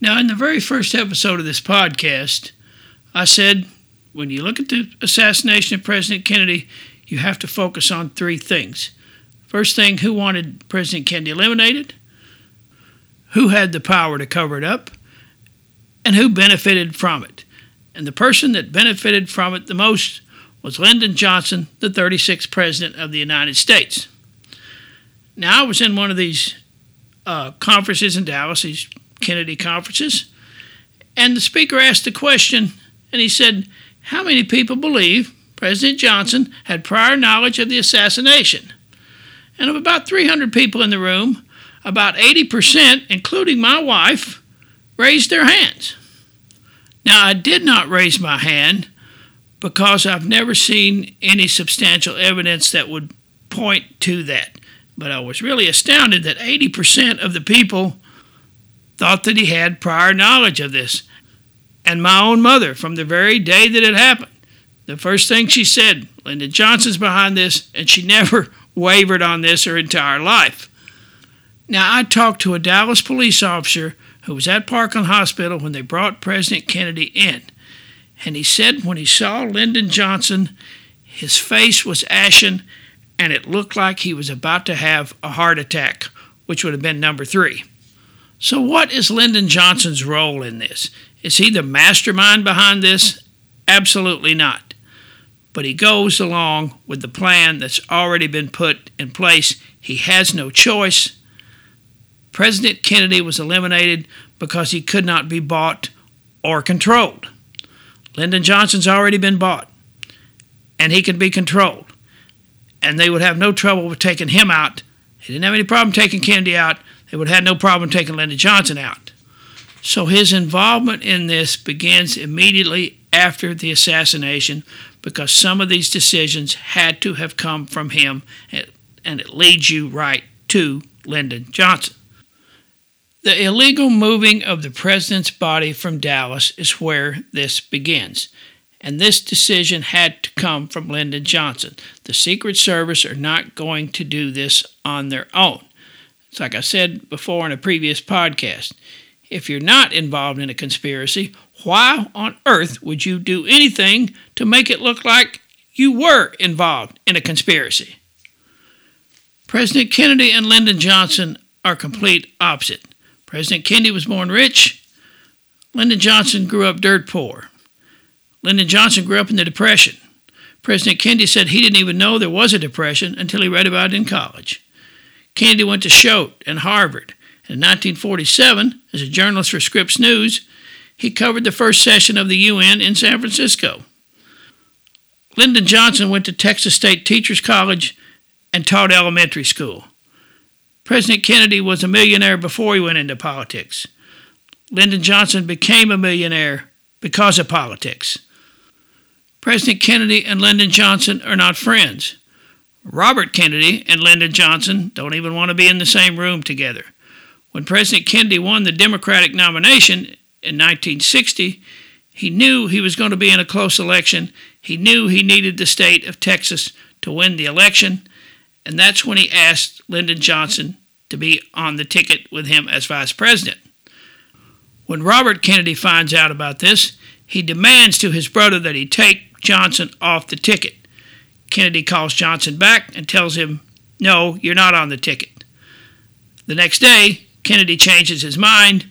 Now, in the very first episode of this podcast, I said when you look at the assassination of President Kennedy, you have to focus on three things. First thing, who wanted President Kennedy eliminated? Who had the power to cover it up? And who benefited from it? And the person that benefited from it the most was Lyndon Johnson, the 36th President of the United States. Now, I was in one of these uh, conferences in Dallas, these Kennedy conferences, and the speaker asked the question, and he said, How many people believe President Johnson had prior knowledge of the assassination? And of about 300 people in the room, about 80%, including my wife, raised their hands. Now, I did not raise my hand because I've never seen any substantial evidence that would point to that. But I was really astounded that 80% of the people thought that he had prior knowledge of this. And my own mother, from the very day that it happened, the first thing she said, Lyndon Johnson's behind this, and she never wavered on this her entire life. Now, I talked to a Dallas police officer who was at Parkland Hospital when they brought President Kennedy in. And he said when he saw Lyndon Johnson, his face was ashen and it looked like he was about to have a heart attack, which would have been number three. So, what is Lyndon Johnson's role in this? Is he the mastermind behind this? Absolutely not. But he goes along with the plan that's already been put in place. He has no choice. President Kennedy was eliminated because he could not be bought or controlled. Lyndon Johnson's already been bought, and he can be controlled. And they would have no trouble with taking him out. He didn't have any problem taking Kennedy out. They would have had no problem taking Lyndon Johnson out. So his involvement in this begins immediately after the assassination because some of these decisions had to have come from him, and it leads you right to Lyndon Johnson. The illegal moving of the president's body from Dallas is where this begins. And this decision had to come from Lyndon Johnson. The Secret Service are not going to do this on their own. It's like I said before in a previous podcast. If you're not involved in a conspiracy, why on earth would you do anything to make it look like you were involved in a conspiracy? President Kennedy and Lyndon Johnson are complete opposite. President Kennedy was born rich. Lyndon Johnson grew up dirt poor. Lyndon Johnson grew up in the Depression. President Kennedy said he didn't even know there was a depression until he read about it in college. Kennedy went to Choate and Harvard. In 1947, as a journalist for Scripps News, he covered the first session of the UN in San Francisco. Lyndon Johnson went to Texas State Teachers College and taught elementary school. President Kennedy was a millionaire before he went into politics. Lyndon Johnson became a millionaire because of politics. President Kennedy and Lyndon Johnson are not friends. Robert Kennedy and Lyndon Johnson don't even want to be in the same room together. When President Kennedy won the Democratic nomination in 1960, he knew he was going to be in a close election. He knew he needed the state of Texas to win the election, and that's when he asked Lyndon Johnson to be on the ticket with him as vice president. When Robert Kennedy finds out about this, he demands to his brother that he take Johnson off the ticket. Kennedy calls Johnson back and tells him, No, you're not on the ticket. The next day, Kennedy changes his mind.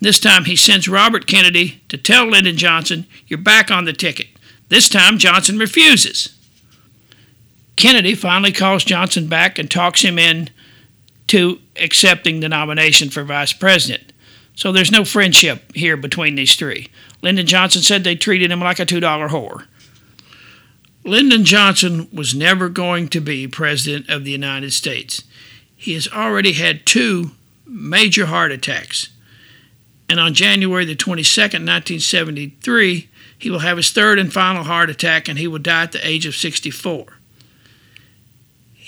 This time, he sends Robert Kennedy to tell Lyndon Johnson, You're back on the ticket. This time, Johnson refuses. Kennedy finally calls Johnson back and talks him in to accepting the nomination for vice president. So there's no friendship here between these three. Lyndon Johnson said they treated him like a $2 whore. Lyndon Johnson was never going to be president of the United States. He has already had two major heart attacks. And on January the 22nd, 1973, he will have his third and final heart attack and he will die at the age of 64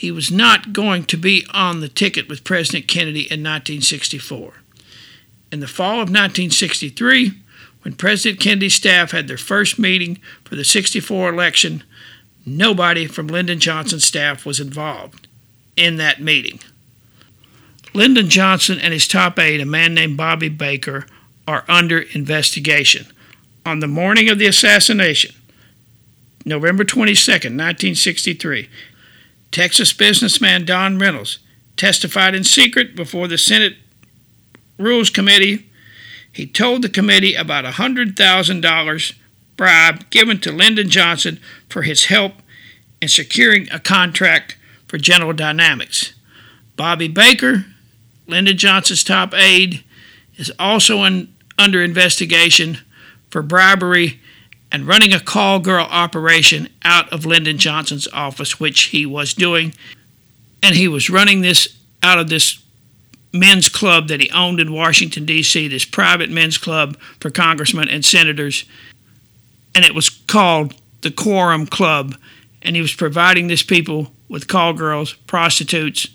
he was not going to be on the ticket with President Kennedy in 1964. In the fall of 1963, when President Kennedy's staff had their first meeting for the 64 election, nobody from Lyndon Johnson's staff was involved in that meeting. Lyndon Johnson and his top aide, a man named Bobby Baker, are under investigation. On the morning of the assassination, November 22, 1963, Texas businessman Don Reynolds testified in secret before the Senate Rules Committee. He told the committee about a $100,000 bribe given to Lyndon Johnson for his help in securing a contract for General Dynamics. Bobby Baker, Lyndon Johnson's top aide, is also in, under investigation for bribery and running a call girl operation out of Lyndon Johnson's office, which he was doing. And he was running this out of this men's club that he owned in Washington, D.C., this private men's club for congressmen and senators. And it was called the Quorum Club. And he was providing these people with call girls, prostitutes,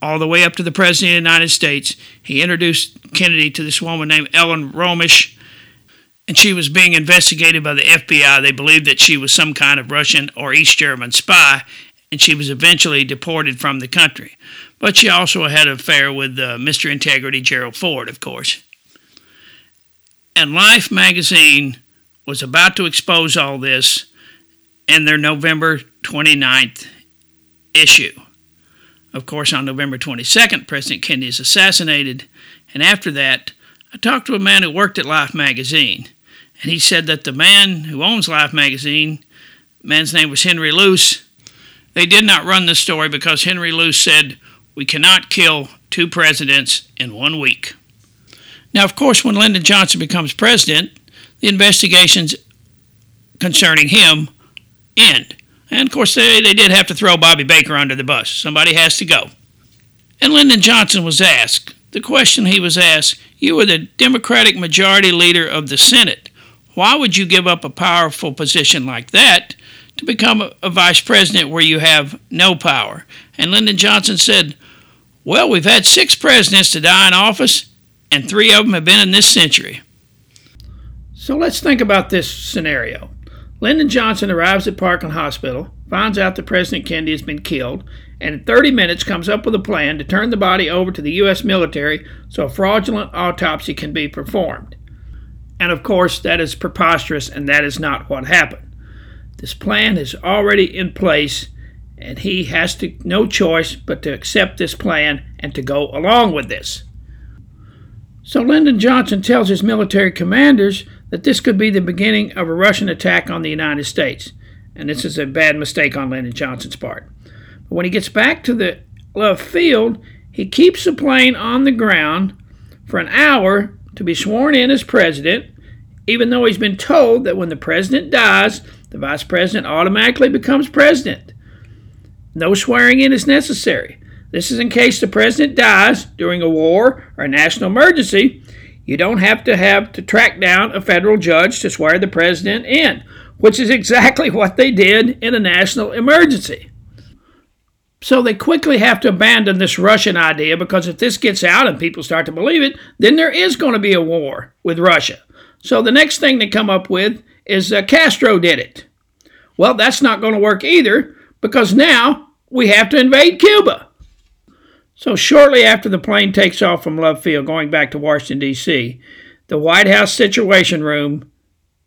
all the way up to the President of the United States. He introduced Kennedy to this woman named Ellen Rometsch and she was being investigated by the FBI. They believed that she was some kind of Russian or East German spy, and she was eventually deported from the country. But she also had an affair with uh, Mr. Integrity Gerald Ford, of course. And Life magazine was about to expose all this in their November 29th issue. Of course, on November 22nd, President Kennedy is assassinated, and after that, I talked to a man who worked at Life magazine, and he said that the man who owns Life magazine, man's name was Henry Luce, they did not run the story because Henry Luce said, We cannot kill two presidents in one week. Now, of course, when Lyndon Johnson becomes president, the investigations concerning him end. And of course, they, they did have to throw Bobby Baker under the bus. Somebody has to go. And Lyndon Johnson was asked, the question he was asked You were the Democratic majority leader of the Senate. Why would you give up a powerful position like that to become a, a vice president where you have no power? And Lyndon Johnson said, Well, we've had six presidents to die in office, and three of them have been in this century. So let's think about this scenario. Lyndon Johnson arrives at Parkland Hospital, finds out that President Kennedy has been killed, and in 30 minutes comes up with a plan to turn the body over to the U.S. military so a fraudulent autopsy can be performed. And of course, that is preposterous, and that is not what happened. This plan is already in place, and he has to, no choice but to accept this plan and to go along with this. So Lyndon Johnson tells his military commanders that this could be the beginning of a Russian attack on the United States. And this is a bad mistake on Lyndon Johnson's part. But when he gets back to the Love Field, he keeps the plane on the ground for an hour to be sworn in as president, even though he's been told that when the president dies, the vice president automatically becomes president. No swearing in is necessary. This is in case the president dies during a war or a national emergency you don't have to have to track down a federal judge to swear the president in, which is exactly what they did in a national emergency. So they quickly have to abandon this Russian idea because if this gets out and people start to believe it, then there is going to be a war with Russia. So the next thing they come up with is uh, Castro did it. Well, that's not going to work either because now we have to invade Cuba. So, shortly after the plane takes off from Love Field going back to Washington, D.C., the White House Situation Room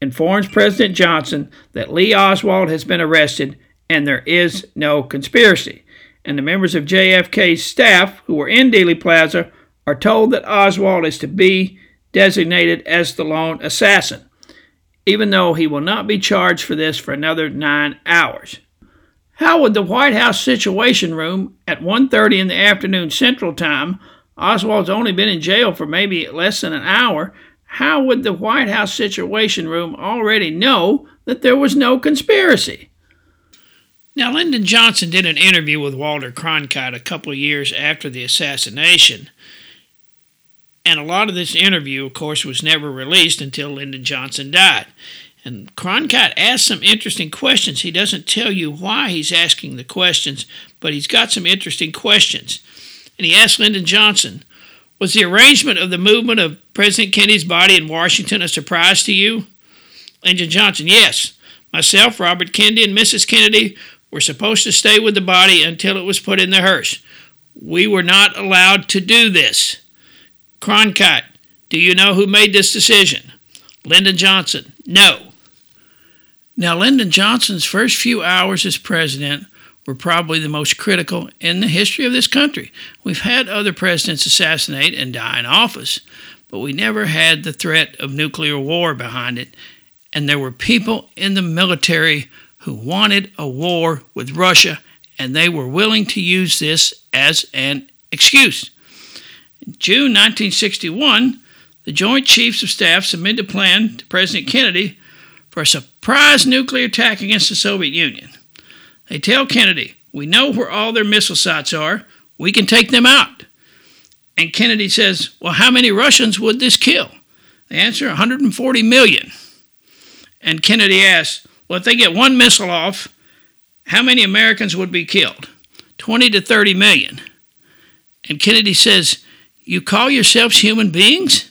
informs President Johnson that Lee Oswald has been arrested and there is no conspiracy. And the members of JFK's staff who were in Dealey Plaza are told that Oswald is to be designated as the lone assassin, even though he will not be charged for this for another nine hours. How would the White House Situation Room at 1:30 in the afternoon Central Time, Oswald's only been in jail for maybe less than an hour, how would the White House Situation Room already know that there was no conspiracy? Now, Lyndon Johnson did an interview with Walter Cronkite a couple of years after the assassination. And a lot of this interview, of course, was never released until Lyndon Johnson died. And Cronkite asks some interesting questions. He doesn't tell you why he's asking the questions, but he's got some interesting questions. And he asked Lyndon Johnson, Was the arrangement of the movement of President Kennedy's body in Washington a surprise to you? Lyndon Johnson, yes. Myself, Robert Kennedy, and Mrs. Kennedy were supposed to stay with the body until it was put in the hearse. We were not allowed to do this. Cronkite, Do you know who made this decision? Lyndon Johnson. No. Now, Lyndon Johnson's first few hours as president were probably the most critical in the history of this country. We've had other presidents assassinate and die in office, but we never had the threat of nuclear war behind it. And there were people in the military who wanted a war with Russia, and they were willing to use this as an excuse. In June 1961, the Joint Chiefs of Staff submitted a plan to President Kennedy for a surprise nuclear attack against the Soviet Union. They tell Kennedy, We know where all their missile sites are, we can take them out. And Kennedy says, Well, how many Russians would this kill? The answer 140 million. And Kennedy asks, Well, if they get one missile off, how many Americans would be killed? 20 to 30 million. And Kennedy says, You call yourselves human beings?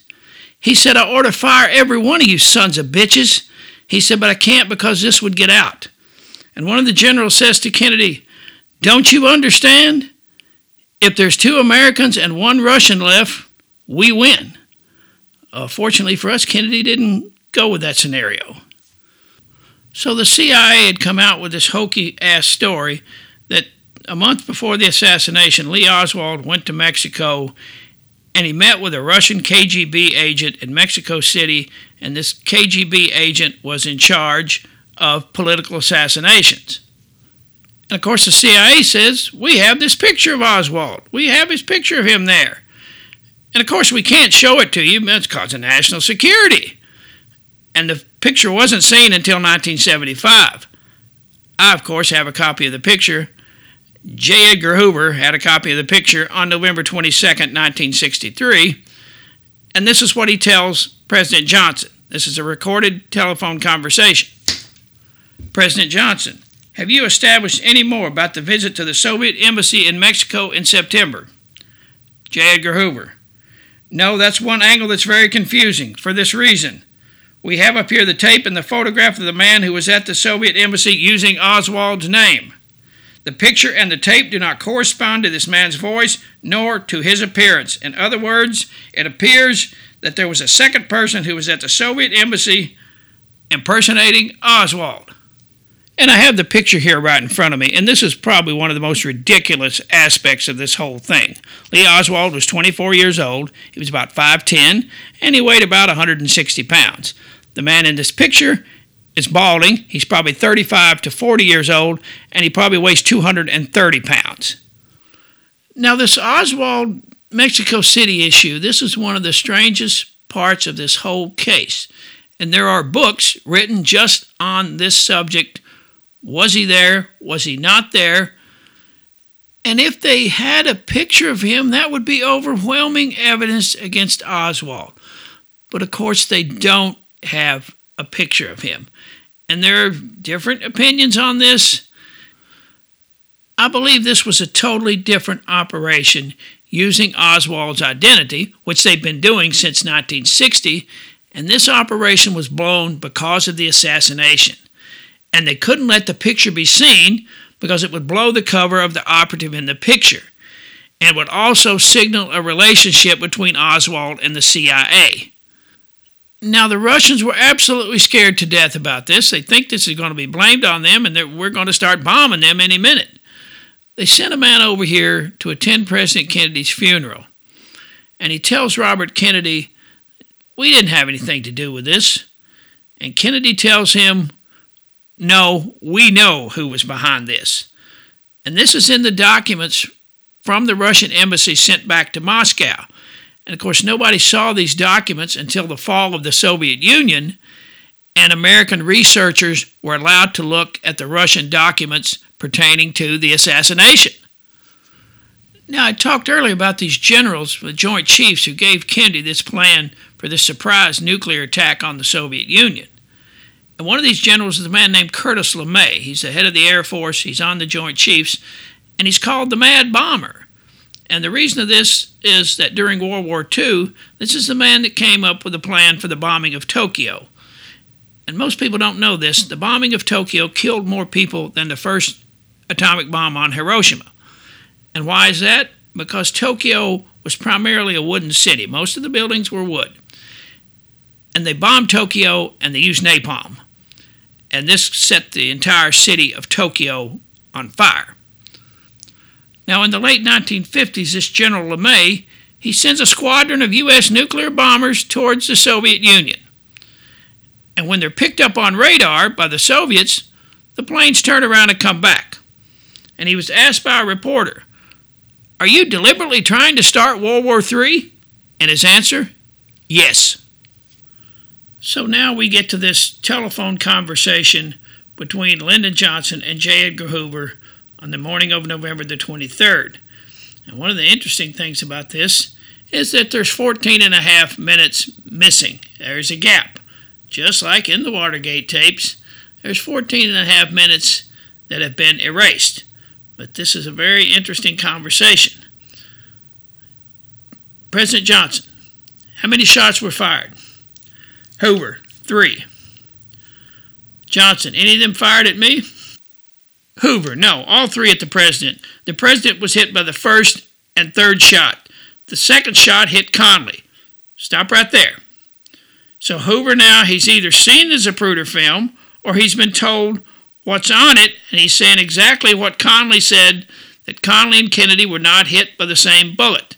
He said, I to fire every one of you sons of bitches. He said, But I can't because this would get out. And one of the generals says to Kennedy, Don't you understand? If there's two Americans and one Russian left, we win. Uh, fortunately for us, Kennedy didn't go with that scenario. So the CIA had come out with this hokey ass story that a month before the assassination, Lee Oswald went to Mexico and he met with a Russian KGB agent in Mexico City, and this KGB agent was in charge of political assassinations. And of course, the CIA says, We have this picture of Oswald. We have his picture of him there. And of course, we can't show it to you, it's of national security. And the picture wasn't seen until 1975. I, of course, have a copy of the picture. J. Edgar Hoover had a copy of the picture on November 22, 1963. And this is what he tells President Johnson. This is a recorded telephone conversation. President Johnson, have you established any more about the visit to the Soviet embassy in Mexico in September? J. Edgar Hoover. No, that's one angle that's very confusing for this reason. We have up here the tape and the photograph of the man who was at the Soviet embassy using Oswald's name. The picture and the tape do not correspond to this man's voice nor to his appearance. In other words, it appears that there was a second person who was at the Soviet embassy impersonating Oswald. And I have the picture here right in front of me, and this is probably one of the most ridiculous aspects of this whole thing. Lee Oswald was 24 years old, he was about 5'10, and he weighed about 160 pounds. The man in this picture is balding, he's probably 35 to 40 years old, and he probably weighs 230 pounds. Now, this Oswald Mexico City issue, this is one of the strangest parts of this whole case. And there are books written just on this subject was he there? Was he not there? And if they had a picture of him, that would be overwhelming evidence against Oswald. But of course, they don't have a picture of him. And there are different opinions on this. I believe this was a totally different operation using Oswald's identity, which they've been doing since 1960, and this operation was blown because of the assassination and they couldn't let the picture be seen because it would blow the cover of the operative in the picture and would also signal a relationship between Oswald and the CIA. Now, the Russians were absolutely scared to death about this. They think this is going to be blamed on them and that we're going to start bombing them any minute. They sent a man over here to attend President Kennedy's funeral, and he tells Robert Kennedy, We didn't have anything to do with this. And Kennedy tells him, no, we know who was behind this. And this is in the documents from the Russian embassy sent back to Moscow. And of course, nobody saw these documents until the fall of the Soviet Union, and American researchers were allowed to look at the Russian documents pertaining to the assassination. Now, I talked earlier about these generals, the Joint Chiefs, who gave Kennedy this plan for this surprise nuclear attack on the Soviet Union. And one of these generals is a man named Curtis LeMay. He's the head of the Air Force, he's on the Joint Chiefs, and he's called the Mad Bomber. And the reason of this is that during World War II, this is the man that came up with a plan for the bombing of Tokyo. And most people don't know this the bombing of Tokyo killed more people than the first atomic bomb on Hiroshima. And why is that? Because Tokyo was primarily a wooden city, most of the buildings were wood. and they bombed Tokyo and they used napalm. And this set the entire city of Tokyo on fire. Now, in the late 1950s, this General LeMay, he sends a squadron of U.S. nuclear bombers towards the Soviet Union. And when they're picked up on radar by the Soviets, the planes turn around and come back. And he was asked by a reporter, Are you deliberately trying to start World War III? And his answer, Yes. So now we get to this telephone conversation between Lyndon Johnson and J. Edgar Hoover on the morning of November the 23rd. And one of the interesting things about this is that there's 14 and a half minutes missing. There's a gap. Just like in the Watergate tapes, there's 14 and a half minutes that have been erased. But this is a very interesting conversation. President Johnson, how many shots were fired? Hoover, three. Johnson, any of them fired at me? Hoover, no, all three at the president. The president was hit by the first and third shot. The second shot hit Connally. Stop right there. So Hoover now, he's either seen the Zapruder film or he's been told what's on it, and he's saying exactly what Connally said that Connally and Kennedy were not hit by the same bullet.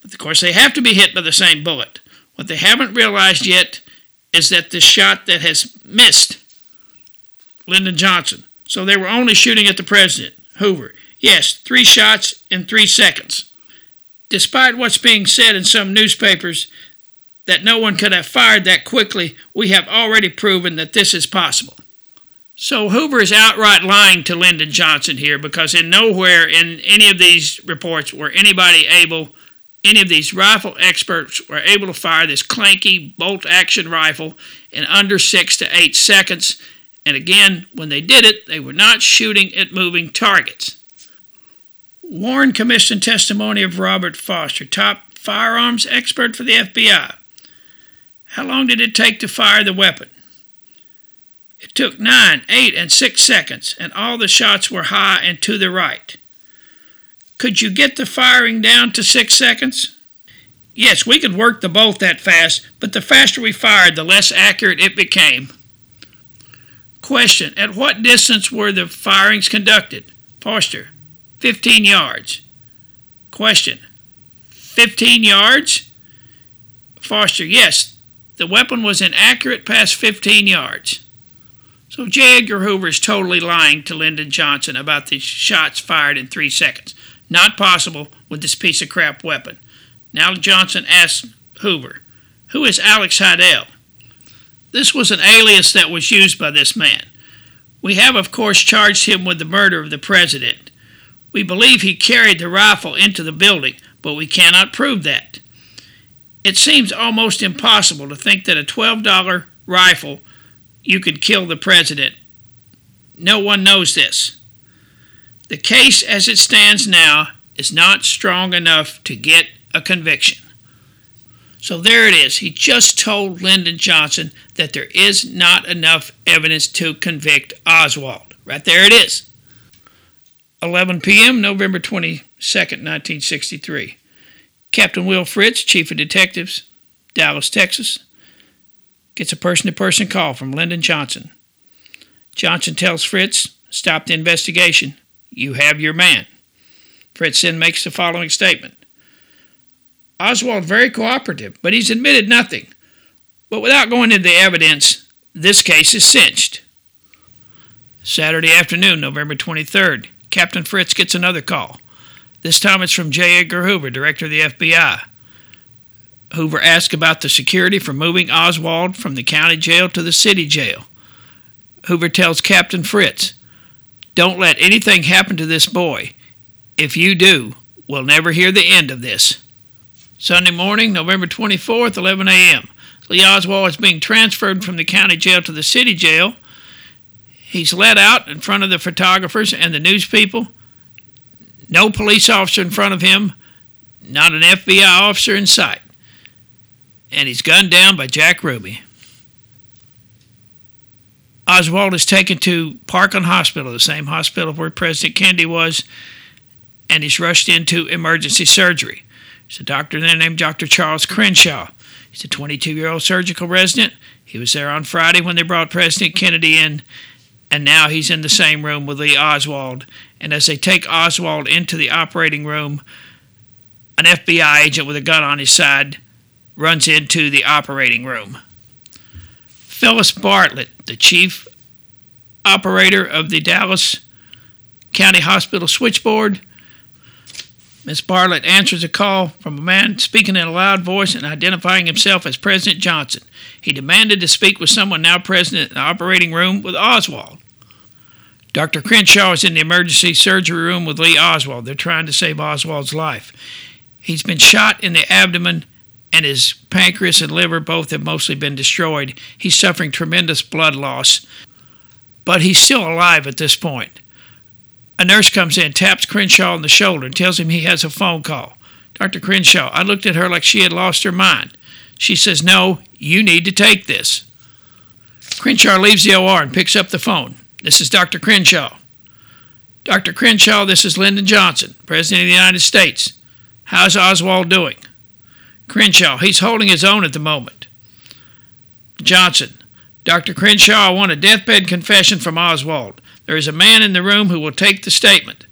But of course, they have to be hit by the same bullet. What they haven't realized yet is that the shot that has missed Lyndon Johnson. So they were only shooting at the president, Hoover. Yes, three shots in three seconds. Despite what's being said in some newspapers that no one could have fired that quickly, we have already proven that this is possible. So Hoover is outright lying to Lyndon Johnson here because in nowhere in any of these reports were anybody able any of these rifle experts were able to fire this clanky bolt action rifle in under six to eight seconds. And again, when they did it, they were not shooting at moving targets. Warren commissioned testimony of Robert Foster, top firearms expert for the FBI. How long did it take to fire the weapon? It took nine, eight, and six seconds, and all the shots were high and to the right. Could you get the firing down to six seconds? Yes, we could work the bolt that fast, but the faster we fired, the less accurate it became. Question At what distance were the firings conducted? Foster 15 yards. Question 15 yards? Foster Yes, the weapon was inaccurate past 15 yards. So J. Edgar Hoover is totally lying to Lyndon Johnson about the shots fired in three seconds. Not possible with this piece of crap weapon. Now Johnson asks Hoover, Who is Alex Hidell? This was an alias that was used by this man. We have, of course, charged him with the murder of the president. We believe he carried the rifle into the building, but we cannot prove that. It seems almost impossible to think that a $12 rifle you could kill the president. No one knows this. The case as it stands now is not strong enough to get a conviction. So there it is. He just told Lyndon Johnson that there is not enough evidence to convict Oswald. Right there it is. 11 p.m., November 22nd, 1963. Captain Will Fritz, Chief of Detectives, Dallas, Texas, gets a person to person call from Lyndon Johnson. Johnson tells Fritz, stop the investigation. You have your man. Fritz then makes the following statement Oswald very cooperative, but he's admitted nothing. But without going into the evidence, this case is cinched. Saturday afternoon, November 23rd, Captain Fritz gets another call. This time it's from J. Edgar Hoover, director of the FBI. Hoover asks about the security for moving Oswald from the county jail to the city jail. Hoover tells Captain Fritz, don't let anything happen to this boy. If you do, we'll never hear the end of this. Sunday morning, November 24th, 11 a.m. Lee Oswald is being transferred from the county jail to the city jail. He's let out in front of the photographers and the news people. No police officer in front of him, not an FBI officer in sight. And he's gunned down by Jack Ruby. Oswald is taken to Parkland Hospital, the same hospital where President Kennedy was, and he's rushed into emergency surgery. There's a doctor there named Dr. Charles Crenshaw. He's a 22 year old surgical resident. He was there on Friday when they brought President Kennedy in, and now he's in the same room with Lee Oswald. And as they take Oswald into the operating room, an FBI agent with a gun on his side runs into the operating room. Phyllis Bartlett, the chief operator of the Dallas County Hospital switchboard, Miss Bartlett answers a call from a man speaking in a loud voice and identifying himself as President Johnson. He demanded to speak with someone now present in the operating room with Oswald. Dr. Crenshaw is in the emergency surgery room with Lee Oswald. They're trying to save Oswald's life. He's been shot in the abdomen, and his pancreas and liver both have mostly been destroyed. He's suffering tremendous blood loss, but he's still alive at this point. A nurse comes in, taps Crenshaw on the shoulder, and tells him he has a phone call. Dr. Crenshaw, I looked at her like she had lost her mind. She says, No, you need to take this. Crenshaw leaves the OR and picks up the phone. This is Dr. Crenshaw. Dr. Crenshaw, this is Lyndon Johnson, President of the United States. How's Oswald doing? Crenshaw, he's holding his own at the moment. Johnson, Dr. Crenshaw, I want a deathbed confession from Oswald. There is a man in the room who will take the statement.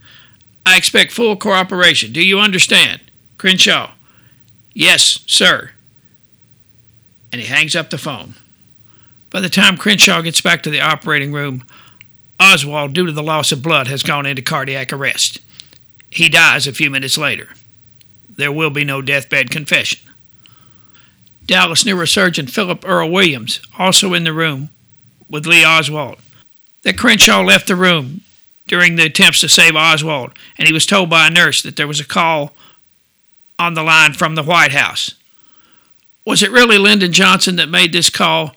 I expect full cooperation. Do you understand? Crenshaw. Yes, sir. And he hangs up the phone. By the time Crenshaw gets back to the operating room, Oswald, due to the loss of blood, has gone into cardiac arrest. He dies a few minutes later. There will be no deathbed confession. Dallas neurosurgeon Philip Earl Williams, also in the room with Lee Oswald, that Crenshaw left the room during the attempts to save Oswald, and he was told by a nurse that there was a call on the line from the White House. Was it really Lyndon Johnson that made this call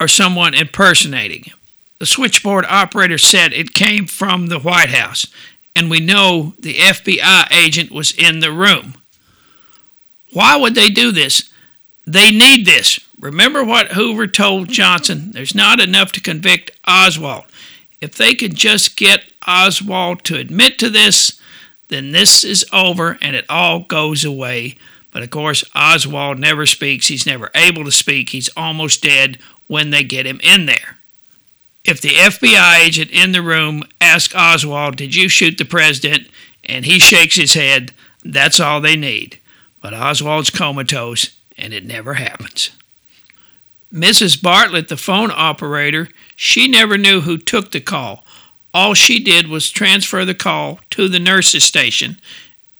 or someone impersonating him? The switchboard operator said it came from the White House, and we know the FBI agent was in the room. Why would they do this? They need this. Remember what Hoover told Johnson? There's not enough to convict Oswald. If they could just get Oswald to admit to this, then this is over and it all goes away. But of course, Oswald never speaks. He's never able to speak. He's almost dead when they get him in there. If the FBI agent in the room asks Oswald, Did you shoot the president? and he shakes his head, that's all they need. But Oswald's comatose and it never happens. Mrs. Bartlett, the phone operator, she never knew who took the call. All she did was transfer the call to the nurse's station,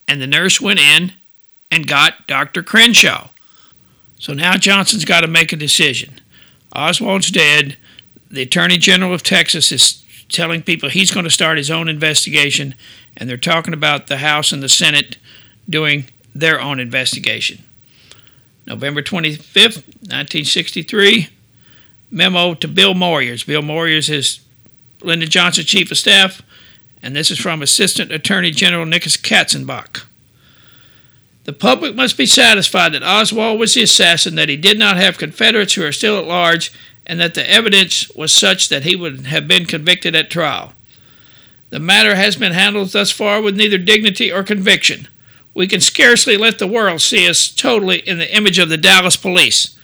and the nurse went in and got Dr. Crenshaw. So now Johnson's got to make a decision. Oswald's dead. The Attorney General of Texas is telling people he's going to start his own investigation, and they're talking about the House and the Senate doing their own investigation. November 25th, 1963, memo to Bill Moyers. Bill Moyers is Lyndon Johnson Chief of Staff, and this is from Assistant Attorney General Nicholas Katzenbach. The public must be satisfied that Oswald was the assassin, that he did not have Confederates who are still at large, and that the evidence was such that he would have been convicted at trial. The matter has been handled thus far with neither dignity or conviction. We can scarcely let the world see us totally in the image of the Dallas police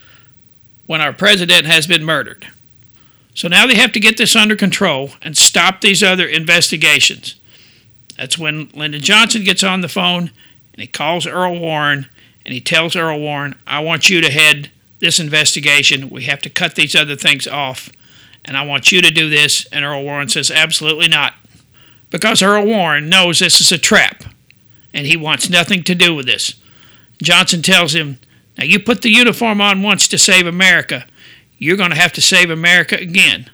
when our president has been murdered. So now they have to get this under control and stop these other investigations. That's when Lyndon Johnson gets on the phone and he calls Earl Warren and he tells Earl Warren, I want you to head this investigation. We have to cut these other things off. And I want you to do this. And Earl Warren says, Absolutely not. Because Earl Warren knows this is a trap and he wants nothing to do with this. Johnson tells him, Now you put the uniform on once to save America. You're going to have to save America again.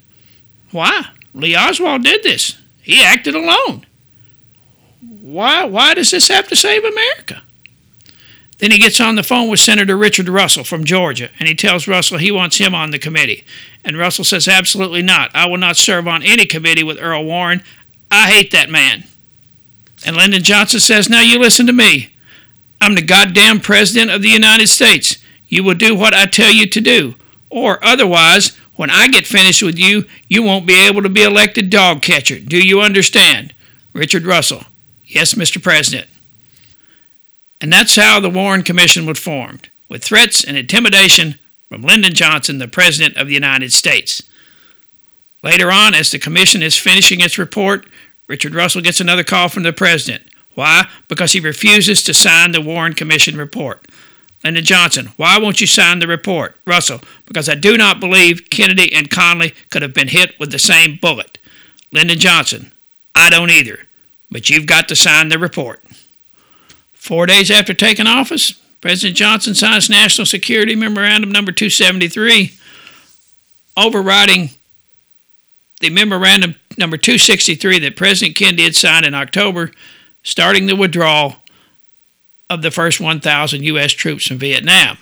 Why? Lee Oswald did this. He acted alone. Why, why does this have to save America? Then he gets on the phone with Senator Richard Russell from Georgia, and he tells Russell he wants him on the committee. And Russell says, Absolutely not. I will not serve on any committee with Earl Warren. I hate that man. And Lyndon Johnson says, Now you listen to me. I'm the goddamn President of the United States. You will do what I tell you to do. Or otherwise, when I get finished with you, you won't be able to be elected dog catcher. Do you understand? Richard Russell. Yes, Mr. President. And that's how the Warren Commission was formed. with threats and intimidation from Lyndon Johnson, the President of the United States. Later on, as the commission is finishing its report, Richard Russell gets another call from the President. Why? Because he refuses to sign the Warren Commission report. Lyndon Johnson, why won't you sign the report? Russell, because I do not believe Kennedy and Connally could have been hit with the same bullet. Lyndon Johnson, I don't either, but you've got to sign the report. Four days after taking office, President Johnson signs National Security Memorandum number 273, overriding the memorandum number 263 that President Kennedy had signed in October, starting the withdrawal of the first 1,000 U.S. troops from Vietnam.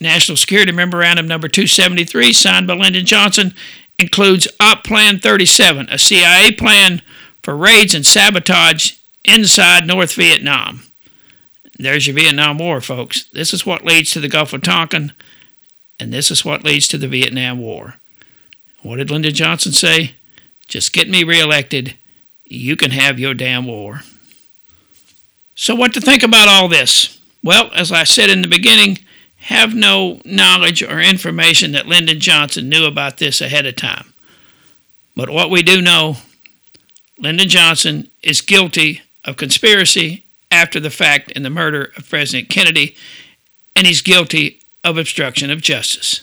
National Security Memorandum number 273, signed by Lyndon Johnson, includes Op Plan 37, a CIA plan for raids and sabotage inside North Vietnam. There's your Vietnam War, folks. This is what leads to the Gulf of Tonkin, and this is what leads to the Vietnam War. What did Lyndon Johnson say? Just get me reelected. You can have your damn war. So, what to think about all this? Well, as I said in the beginning, have no knowledge or information that Lyndon Johnson knew about this ahead of time. But what we do know, Lyndon Johnson is guilty of conspiracy after the fact in the murder of President Kennedy, and he's guilty of obstruction of justice.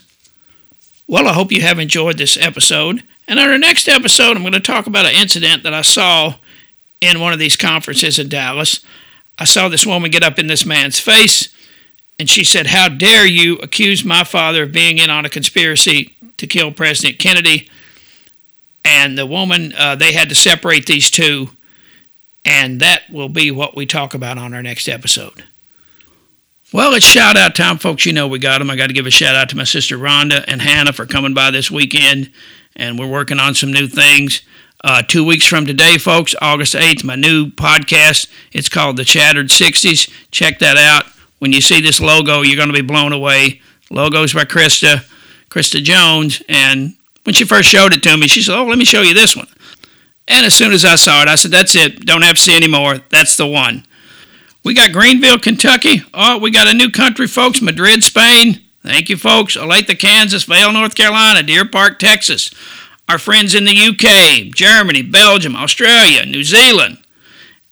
Well, I hope you have enjoyed this episode. And on our next episode, I'm going to talk about an incident that I saw in one of these conferences in Dallas. I saw this woman get up in this man's face, and she said, How dare you accuse my father of being in on a conspiracy to kill President Kennedy? And the woman, uh, they had to separate these two, and that will be what we talk about on our next episode. Well, it's shout out time, folks. You know we got them. I got to give a shout out to my sister Rhonda and Hannah for coming by this weekend, and we're working on some new things. Uh, two weeks from today, folks, August 8th, my new podcast. It's called The Shattered 60s. Check that out. When you see this logo, you're going to be blown away. Logo's by Krista, Krista Jones. And when she first showed it to me, she said, Oh, let me show you this one. And as soon as I saw it, I said, That's it. Don't have to see any more. That's the one. We got Greenville, Kentucky. Oh, we got a new country, folks. Madrid, Spain. Thank you, folks. Olathe, Kansas. Vale, North Carolina. Deer Park, Texas our friends in the UK, Germany, Belgium, Australia, New Zealand.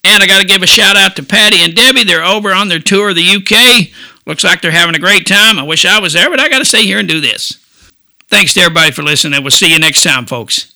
And I got to give a shout out to Patty and Debbie. They're over on their tour of the UK. Looks like they're having a great time. I wish I was there, but I got to stay here and do this. Thanks to everybody for listening. and We'll see you next time, folks.